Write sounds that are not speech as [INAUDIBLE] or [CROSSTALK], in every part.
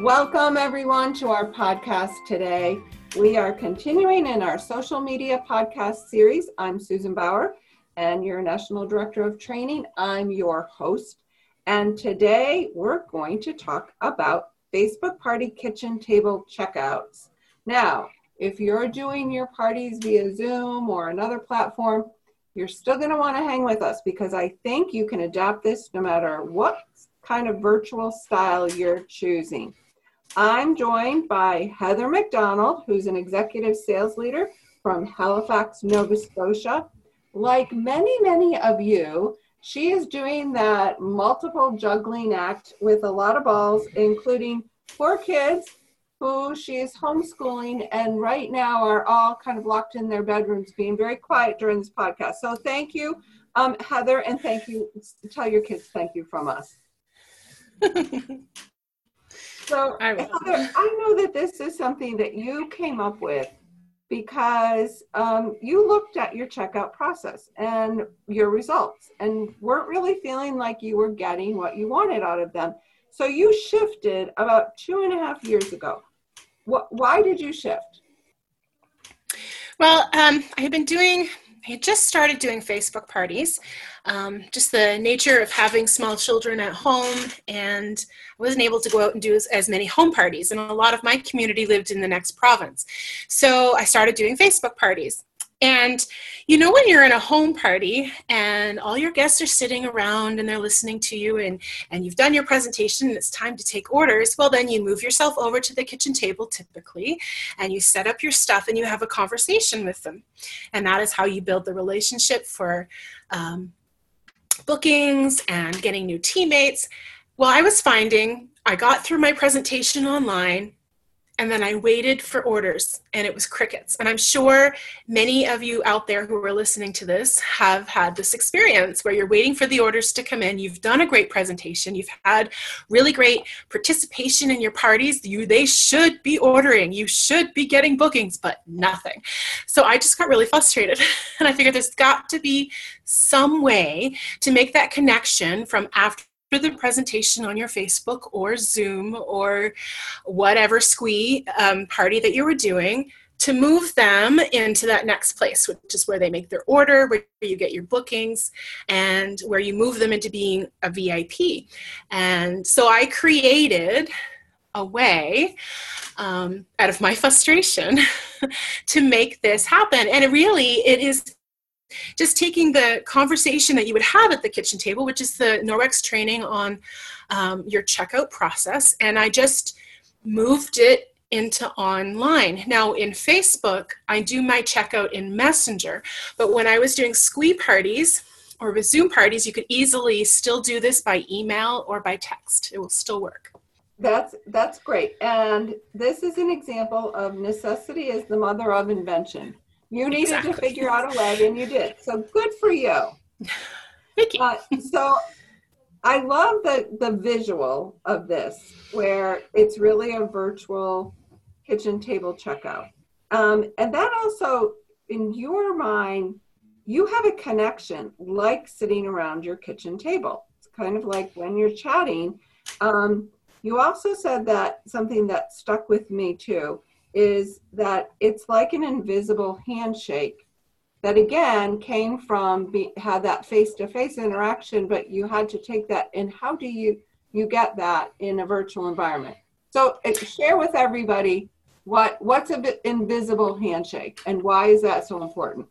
Welcome, everyone, to our podcast today. We are continuing in our social media podcast series. I'm Susan Bauer, and you're National Director of Training. I'm your host. And today we're going to talk about Facebook Party Kitchen Table Checkouts. Now, if you're doing your parties via Zoom or another platform, you're still going to want to hang with us because I think you can adapt this no matter what kind of virtual style you're choosing. I'm joined by Heather McDonald, who's an executive sales leader from Halifax, Nova Scotia. Like many, many of you, she is doing that multiple juggling act with a lot of balls, including four kids who she is homeschooling and right now are all kind of locked in their bedrooms being very quiet during this podcast. So thank you, um, Heather, and thank you. Tell your kids thank you from us. [LAUGHS] so I, Heather, I know that this is something that you came up with because um, you looked at your checkout process and your results and weren't really feeling like you were getting what you wanted out of them. So you shifted about two and a half years ago. What, why did you shift? Well, um, I had been doing I had just started doing Facebook parties. Um, just the nature of having small children at home, and I wasn't able to go out and do as, as, many home parties. And a lot of my community lived in the next province. So I started doing Facebook parties. And you know, when you're in a home party and all your guests are sitting around and they're listening to you, and, and you've done your presentation and it's time to take orders, well, then you move yourself over to the kitchen table typically and you set up your stuff and you have a conversation with them. And that is how you build the relationship for um, bookings and getting new teammates. Well, I was finding I got through my presentation online and then I waited for orders and it was crickets. And I'm sure many of you out there who are listening to this have had this experience where you're waiting for the orders to come in. You've done a great presentation, you've had really great participation in your parties. You they should be ordering, you should be getting bookings, but nothing. So I just got really frustrated [LAUGHS] and I figured there's got to be some way to make that connection from after the presentation on your Facebook or Zoom or whatever squee um, party that you were doing to move them into that next place, which is where they make their order, where you get your bookings, and where you move them into being a VIP. And so I created a way um, out of my frustration [LAUGHS] to make this happen. And it really, it is just taking the conversation that you would have at the kitchen table, which is the Norwex training on um, your checkout process, and I just moved it into online. Now, in Facebook, I do my checkout in Messenger, but when I was doing squee parties or with Zoom parties, you could easily still do this by email or by text. It will still work. That's that's great. And this is an example of necessity is the mother of invention. You needed exactly. to figure out a way, and you did. So good for you. [LAUGHS] Thank you. Uh, so I love the the visual of this, where it's really a virtual kitchen table checkout, um, and that also, in your mind, you have a connection like sitting around your kitchen table. It's kind of like when you're chatting. Um, you also said that something that stuck with me too is that it's like an invisible handshake that again came from be, had that face-to-face interaction but you had to take that and how do you you get that in a virtual environment? So uh, share with everybody what what's an invisible handshake and why is that so important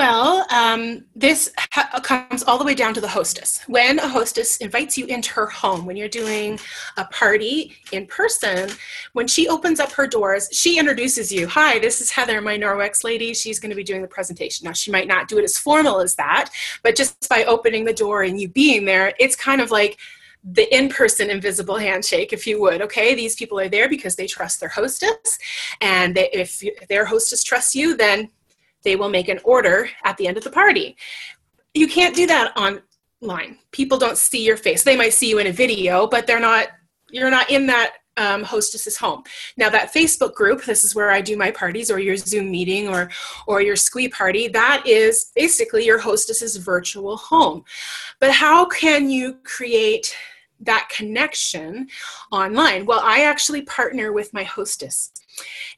well, um, this ha- comes all the way down to the hostess. When a hostess invites you into her home, when you're doing a party in person, when she opens up her doors, she introduces you. Hi, this is Heather, my Norwex lady. She's going to be doing the presentation. Now, she might not do it as formal as that, but just by opening the door and you being there, it's kind of like, the in-person invisible handshake if you would okay these people are there because they trust their hostess and they, if their hostess trusts you then they will make an order at the end of the party. You can't do that online. People don't see your face. They might see you in a video, but they're not you're not in that um, hostess's home. Now that Facebook group, this is where I do my parties or your Zoom meeting or or your squee party, that is basically your hostess's virtual home. But how can you create that connection online? Well, I actually partner with my hostess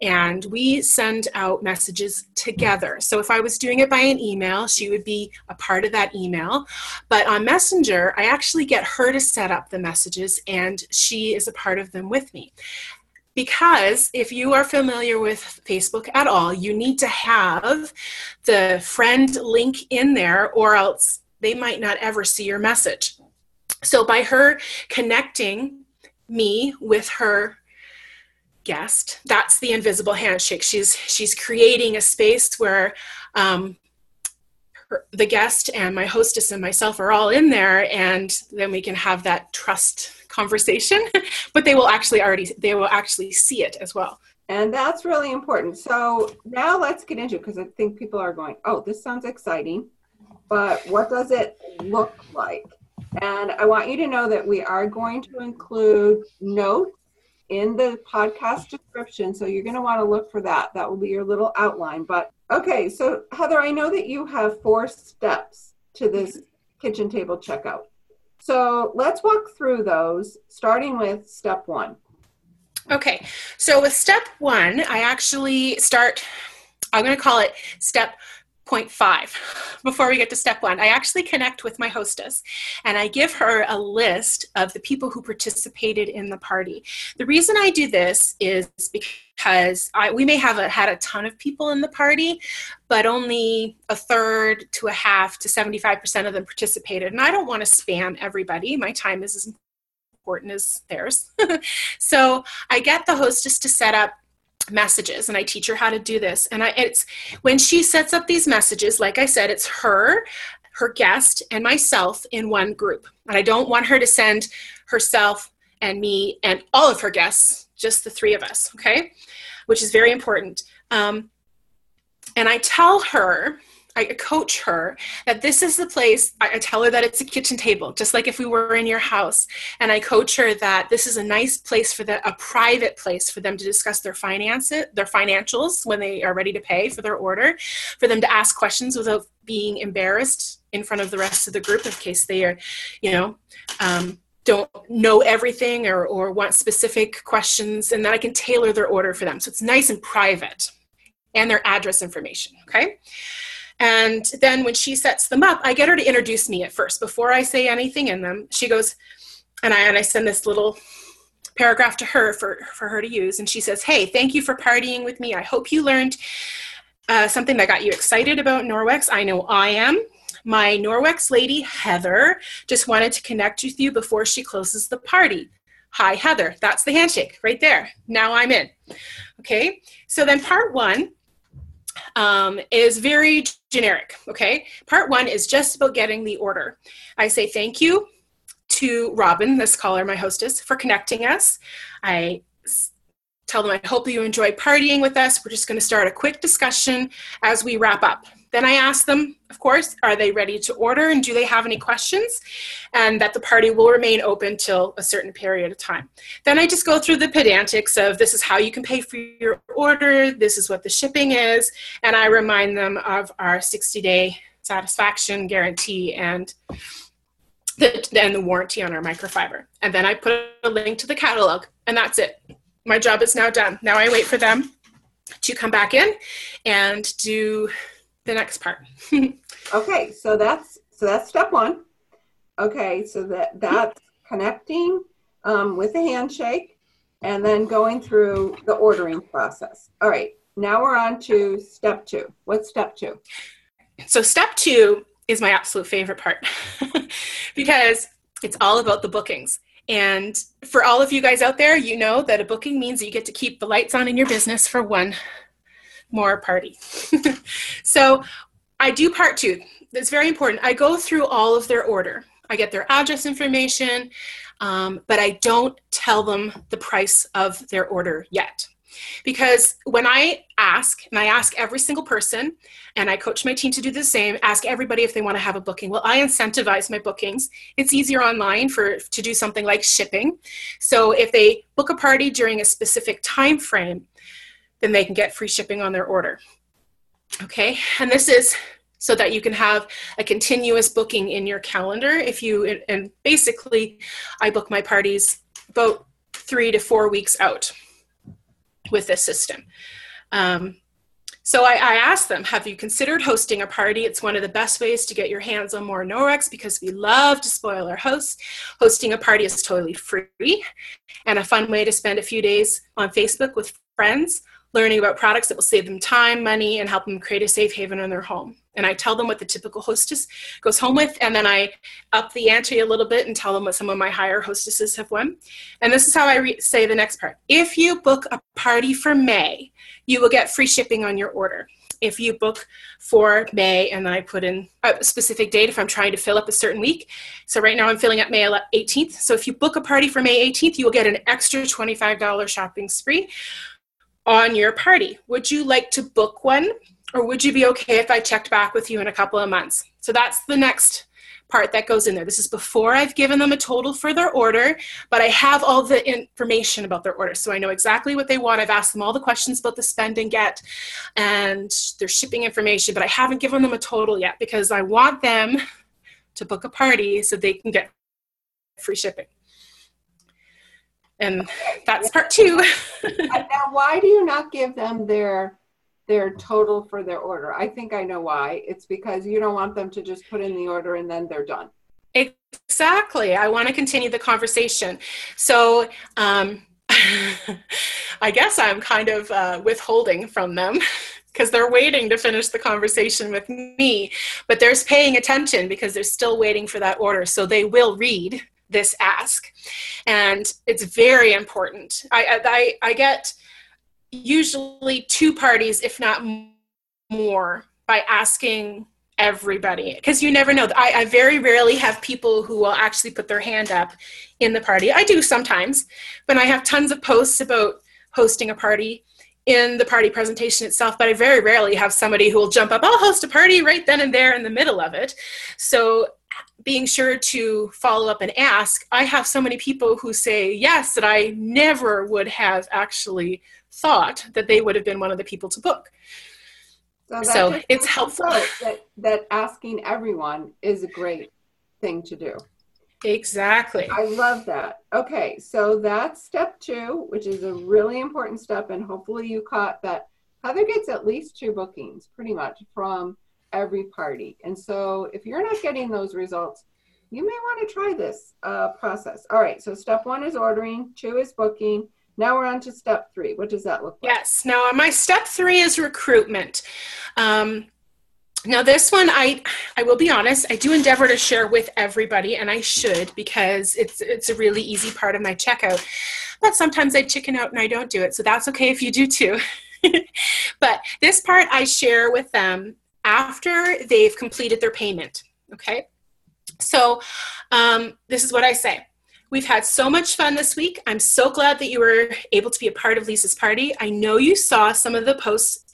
and we send out messages together. So if I was doing it by an email, she would be a part of that email. But on Messenger, I actually get her to set up the messages and she is a part of them with me. Because if you are familiar with Facebook at all, you need to have the friend link in there, or else they might not ever see your message. So, by her connecting me with her guest. That's the invisible handshake. She's she's creating a space where um, her, the guest and my hostess and myself are all in there and then we can have that trust conversation. [LAUGHS] But they will actually already they will actually see it as well. And that's really important. So now let's get into it because i think people are going oh this sounds exciting but what does it look like? And i want you to know that we are going to include notes in the podcast description. So you're going to want to look for that. That will be your little outline. But okay, so Heather, I know that you have four steps to this mm-hmm. kitchen table checkout. So let's walk through those, starting with step one. Okay, so with step one, I actually start, I'm going to call it step point five before we get to step one. I actually connect with my hostess and i give her a list of the people who participated in the party. The reason i do this is because I, we may have a, had a ton of people in the party but only a third to a half to 75% of them participated. And i don't want to spam everybody. My time is as important as theirs. [LAUGHS] So i get the hostess to set up messages and i teach her how to do this. And i it's when she sets up these messages like i said it's her her guest and myself in one group. And i don't want her to send herself and me and all of her guests just the three of us okay? Which is very important. Um, and i tell her I coach her that this is the place. I tell her that it's a kitchen table, just like if we were in your house. And I coach her that this is a nice place for the a private place for them to discuss their finances, their financials when they are ready to pay for their order, for them to ask questions without being embarrassed in front of the rest of the group in case they are, you know, um, don't know everything or, or want specific questions, and that I can tailor their order for them. So it's nice and private, and their address information. Okay. And then when she sets them up, I get her to introduce me at first before I say anything in them. She goes, and I and I send this little paragraph to her for for her to use, and she says, "Hey, thank you for partying with me. I hope you learned uh, something that got you excited about Norwex. I know I am." My Norwex lady, Heather, just wanted to connect with you before she closes the party. Hi, Heather. That's the handshake right there. Now I'm in. Okay, so then part one um, is very generic. Okay, part one is just about getting the order. I say thank you to Robin, this caller, my hostess, for connecting us. I tell them I hope you enjoy partying with us. We're just going to start a quick discussion as we wrap up. Then I ask them, of course, are they ready to order and do they have any questions? And that the party will remain open till a certain period of time. Then I just go through the pedantics of this is how you can pay for your order, this is what the shipping is, and I remind them of our 60 day satisfaction guarantee and the, and the warranty on our microfiber. And then I put a link to the catalog, and that's it. My job is now done. Now I wait for them to come back in and do the next part. [LAUGHS] okay, so that's so that's step one. Okay, so that that's connecting um, with the handshake and then going through the ordering process. All right, now we're on to step two. What's step two? So step two is my absolute favorite part [LAUGHS] because it's all about the bookings. And for all of you guys out there, you know that a booking means you get to keep the lights on in your business for one more party. [LAUGHS] so I do part two. It's very important. I go through all of their order. I get their address information, um, but I don't tell them the price of their order yet. Because when I ask, and I ask every single person, and I coach my team to do the same, ask everybody if they want to have a booking. Well, I incentivize my bookings. It's easier online for to do something like shipping. So if they book a party during a specific time frame, then they can get free shipping on their order. Okay, and this is so that you can have a continuous booking in your calendar if you and basically i book my parties about three to four weeks out with this system um, so I, I, asked them, have you considered hosting a party? It's one of the best ways to get your hands on more Norwex because we love to spoil our hosts. Hosting a party is totally free and a fun way to spend a few days on Facebook with friends, learning about products that will save them time, money, and help them create a safe haven in their home. And I tell them what the typical hostess goes home with, and then I up the ante a little bit and tell them what some of my higher hostesses have won. And this is how I re- say the next part. If you book a party for May, you will get free shipping on your order. If you book for May, and then I put in a specific date if I'm trying to fill up a certain week. So right now I'm filling up May 18th. So if you book a party for May 18th, you will get an extra $25 shopping spree on your party. Would you like to book one? Or would you be okay if I checked back with you in a couple of months? So that's the next part that goes in there. This is before I've given them a total for their order, but I have all the information about their order. So I know exactly what they want. I've asked them all the questions about the spend and get and their shipping information, but I haven't given them a total yet because I want them to book a party so they can get free shipping. And that's part two. [LAUGHS] now, why do you not give them their their total for their order. I think I know why. It's because you don't want them to just put in the order and then they're done. Exactly. I want to continue the conversation. So, um, [LAUGHS] I guess I'm kind of uh, withholding from them [LAUGHS] because they're waiting to finish the conversation with me, but they're paying attention because they're still waiting for that order. So they will read this ask, and it's very important. I I, I get usually two parties, if not more, by asking everybody because you never know. I, I, very rarely have people who will actually put their hand up in the party. I do sometimes, but I have tons of posts about hosting a party in the party presentation itself, but I very rarely have somebody who will jump up, I'll host a party right then and there in the middle of it. So being sure to follow up and ask, I have so many people who say yes that I never would have actually thought that they would have been one of the people to book. So, so it's helpful. That, that asking everyone is a great thing to do. Exactly. I love that. Okay, so that's step two, which is a really important step, and hopefully you caught that Heather gets at least two bookings pretty much from every party. And so if you're not getting those results, you may want to try this uh, process. All right, so step one is ordering, two is booking, now we're on to step three. What does that look like? Yes. Now my step three is recruitment. Um, now this one I I will be honest, I do endeavor to share with everybody and I should because it's it's a really easy part of my checkout. But sometimes I chicken out and I don't do it. So that's okay if you do too. [LAUGHS] but this part I share with them after they've completed their payment. Okay. So um, this is what I say. We've had so much fun this week. I'm so glad that you were able to be a part of Lisa's party. I know you saw some of the posts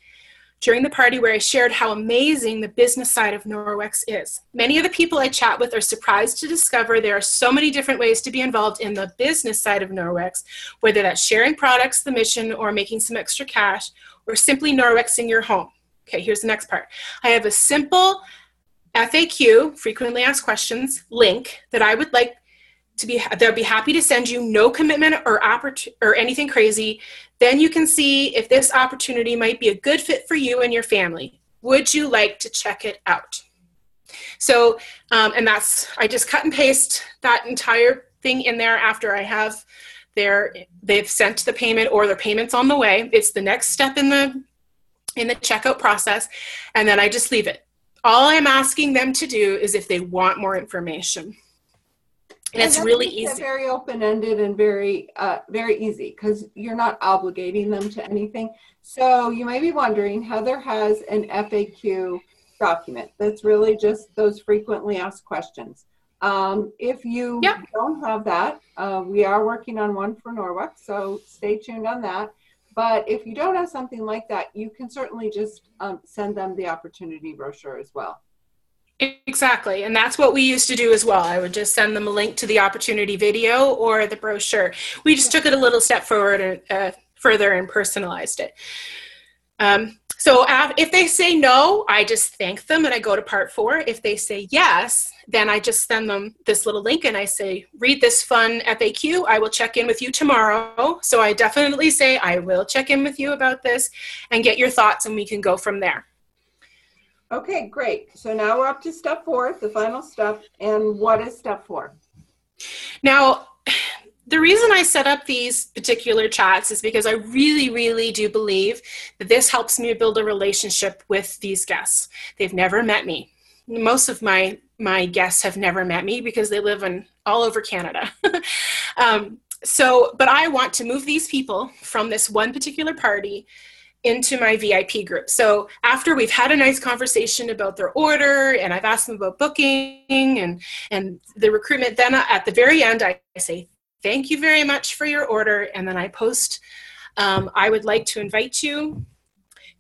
during the party where I shared how amazing the business side of Norwex is. Many of the people I chat with are surprised to discover there are so many different ways to be involved in the business side of Norwex, whether that's sharing products, the mission, or making some extra cash, or simply Norwexing your home. Okay, here's the next part. I have a simple FAQ, frequently asked questions, link that I would like to be they'll be happy to send you no commitment or oppor- or anything crazy. Then you can see if this opportunity might be a good fit for you and your family. Would you like to check it out? So um, and that's i just cut and paste that entire thing in there after i have their they've sent the payment or their payments on the way. It's the next step in the in the checkout process and then i just leave it. All i'm asking them to do is if they want more information. And, and it's really easy. very open-ended and very uh, very easy because you're not obligating them to anything. So you may be wondering heather has an faq document that's really just those frequently asked questions. Um, if you yep. don't have that uh, we are working on one for Norwex, so stay tuned on that but if you don't have something like that you can certainly just um, send them the opportunity brochure as well Exactly. And that's what we used to do as well. I would just send them a link to the opportunity video or the brochure. We just took it a little step forward, uh, further and personalized it. Um, So uh, if they say no, I just thank them and I go to part four. If they say yes, then I just send them this little link and I say, read this fun FAQ. I will check in with you tomorrow. So I definitely say, I will check in with you about this and get your thoughts and we can go from there. Okay, great. So now we're up to step four, the final step. And what is step four? Now, the reason I set up these particular chats is because I really, really do believe that this helps me build a relationship with these guests. They've never met me. Most of my my guests have never met me because they live in all over Canada. [LAUGHS] um, so, but I want to move these people from this one particular party into my VIP group. So after we've had a nice conversation about their order and I've asked them about booking and and the recruitment, then at the very end I say thank you very much for your order. And then I post, um, I would like to invite you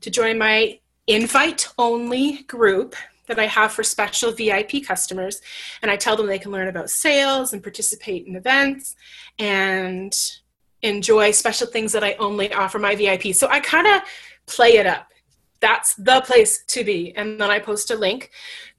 to join my invite only group that I have for special VIP customers. And I tell them they can learn about sales and participate in events and enjoy special things that I only offer my VIP. So I kind of play it up. That's the place to be. And then I post a link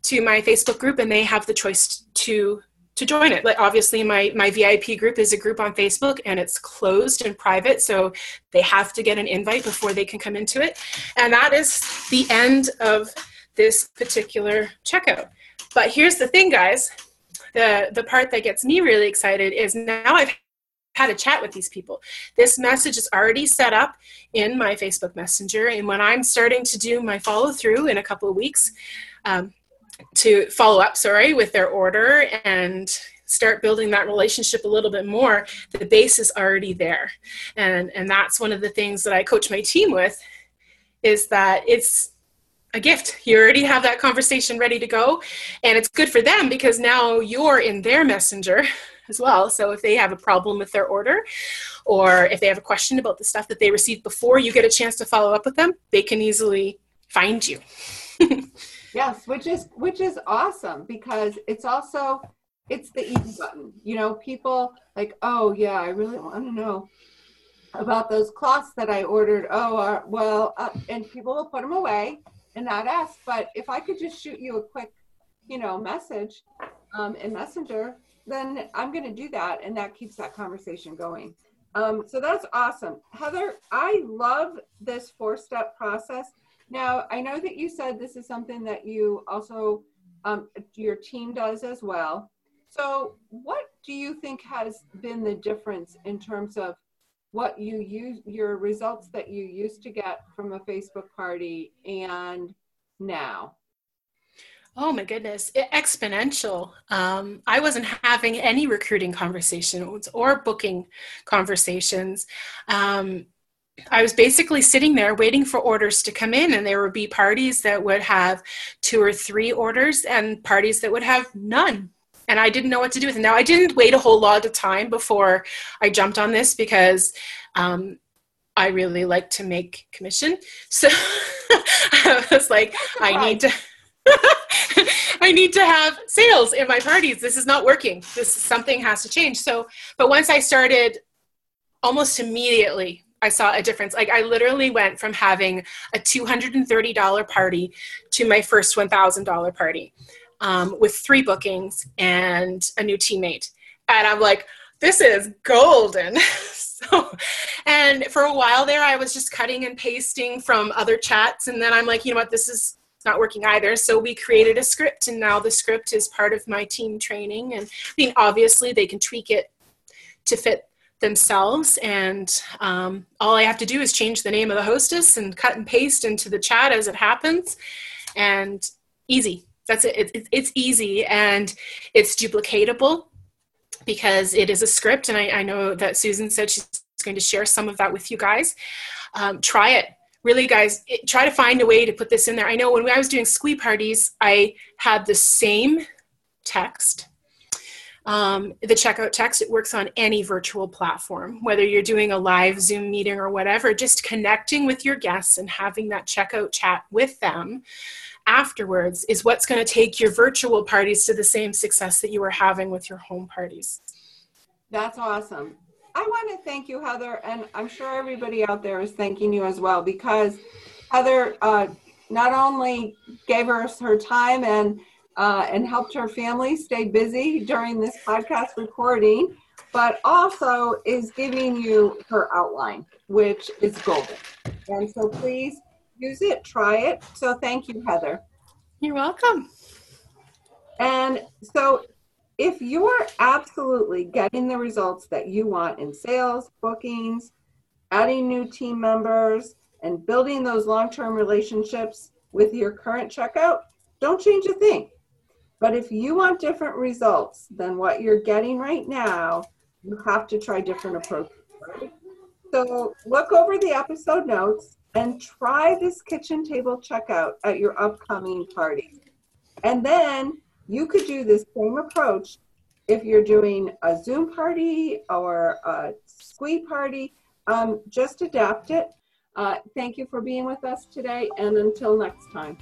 to my Facebook group, and they have the choice to to join it. Like obviously my my VIP group is a group on Facebook and it's closed and private, so they have to get an invite before they can come into it. And that is the end of this particular checkout. But here's the thing, guys. The the part that gets me really excited is now I've had a chat with these people. This message is already set up in my Facebook Messenger, and when I'm starting to do my follow through in a couple of weeks, um, to follow up, sorry, with their order and start building that relationship a little bit more, the base is already there. And and that's one of the things that I coach my team with is that it's a gift. You already have that conversation ready to go. And it's good for them because now you're in their messenger as well. So if they have a problem with their order or if they have a question about the stuff that they received before you get a chance to follow up with them, they can easily find you. [LAUGHS] Yes, which is which is awesome because it's also it's the easy button. You know, people like, oh yeah, I really want to know about those cloths that I ordered. Oh, uh, well, uh, and people will put them away and not ask. But if I could just shoot you a quick, you know, message um, in Messenger, then I'm going to do that, and that keeps that conversation going. Um, so that's awesome, Heather. I love this four-step process now, I know that you said this is something that you also, um, your team does as well. So, what do you think has been the difference in terms of what you use, your results that you used to get from a Facebook party and now? Oh my goodness, exponential. Um, I wasn't having any recruiting conversations or booking conversations. Um, I was basically sitting there waiting for orders to come in, and there would be parties that would have two or three orders and parties that would have none. And I didn't know what to do with it. Now, I didn't wait a whole lot of time before I jumped on this because um, I really like to make commission. So [LAUGHS] I was like, I need to. [LAUGHS] I need to have sales in my parties. This is not working. This something has to change. So, but once I started almost immediately I saw a difference. Like I literally went from having a $230 party to my first $1,000 party um, with three bookings and a new teammate. And I'm like, this is golden. [LAUGHS] so, and for a while there, I was just cutting and pasting from other chats. And then I'm like, you know what, this is not working either. So we created a script, and now the script is part of my team training. And I mean, obviously, they can tweak it to fit themselves and um, all i have to do is change the name of the hostess and cut and paste into the chat as it happens and easy. That's it, it it's easy and it's duplicatable because it is a script and I, I, know that susan said she's going to share some of that with you guys. Um, try it. Really guys it, try to find a way to put this in there. I know when i was doing squee parties i had the same text um, the checkout text it works on any virtual platform whether you're doing a live zoom meeting or whatever just connecting with your guests and having that checkout chat with them afterwards is what's going to take your virtual parties to the same success that you were having with your home parties. That's awesome. I want to thank you heather and i'm sure everybody out there is thanking you as well because Heather uh, not only gave us her time and uh, and helped her family stay busy during this podcast recording, but also is giving you her outline, which is golden. And so please use it, try it. So thank you, Heather. You're welcome. And so if you're absolutely getting the results that you want in sales, bookings, adding new team members, and building those long term relationships with your current checkout, don't change a thing. But if you want different results than what you're getting right now, you have to try different approaches. So look over the episode notes and try this kitchen table checkout at your upcoming party. And then you could do this same approach if you're doing a Zoom party or a Squee party. Um, just adapt it. Uh, thank you for being with us today, and until next time.